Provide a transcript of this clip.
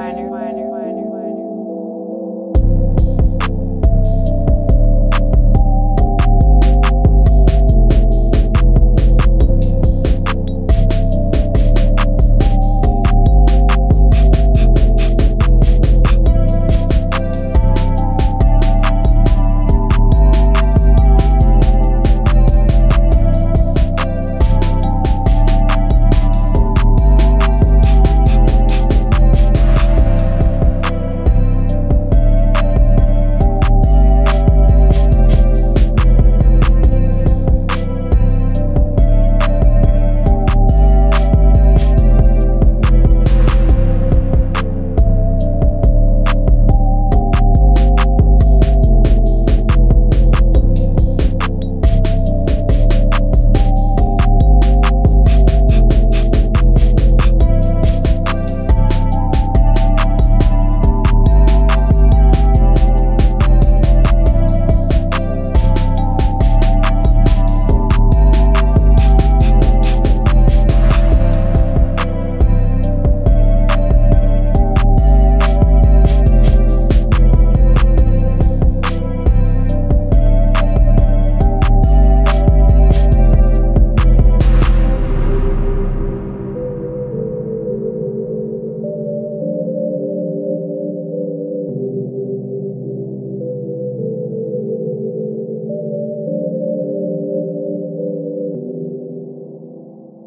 Weiner.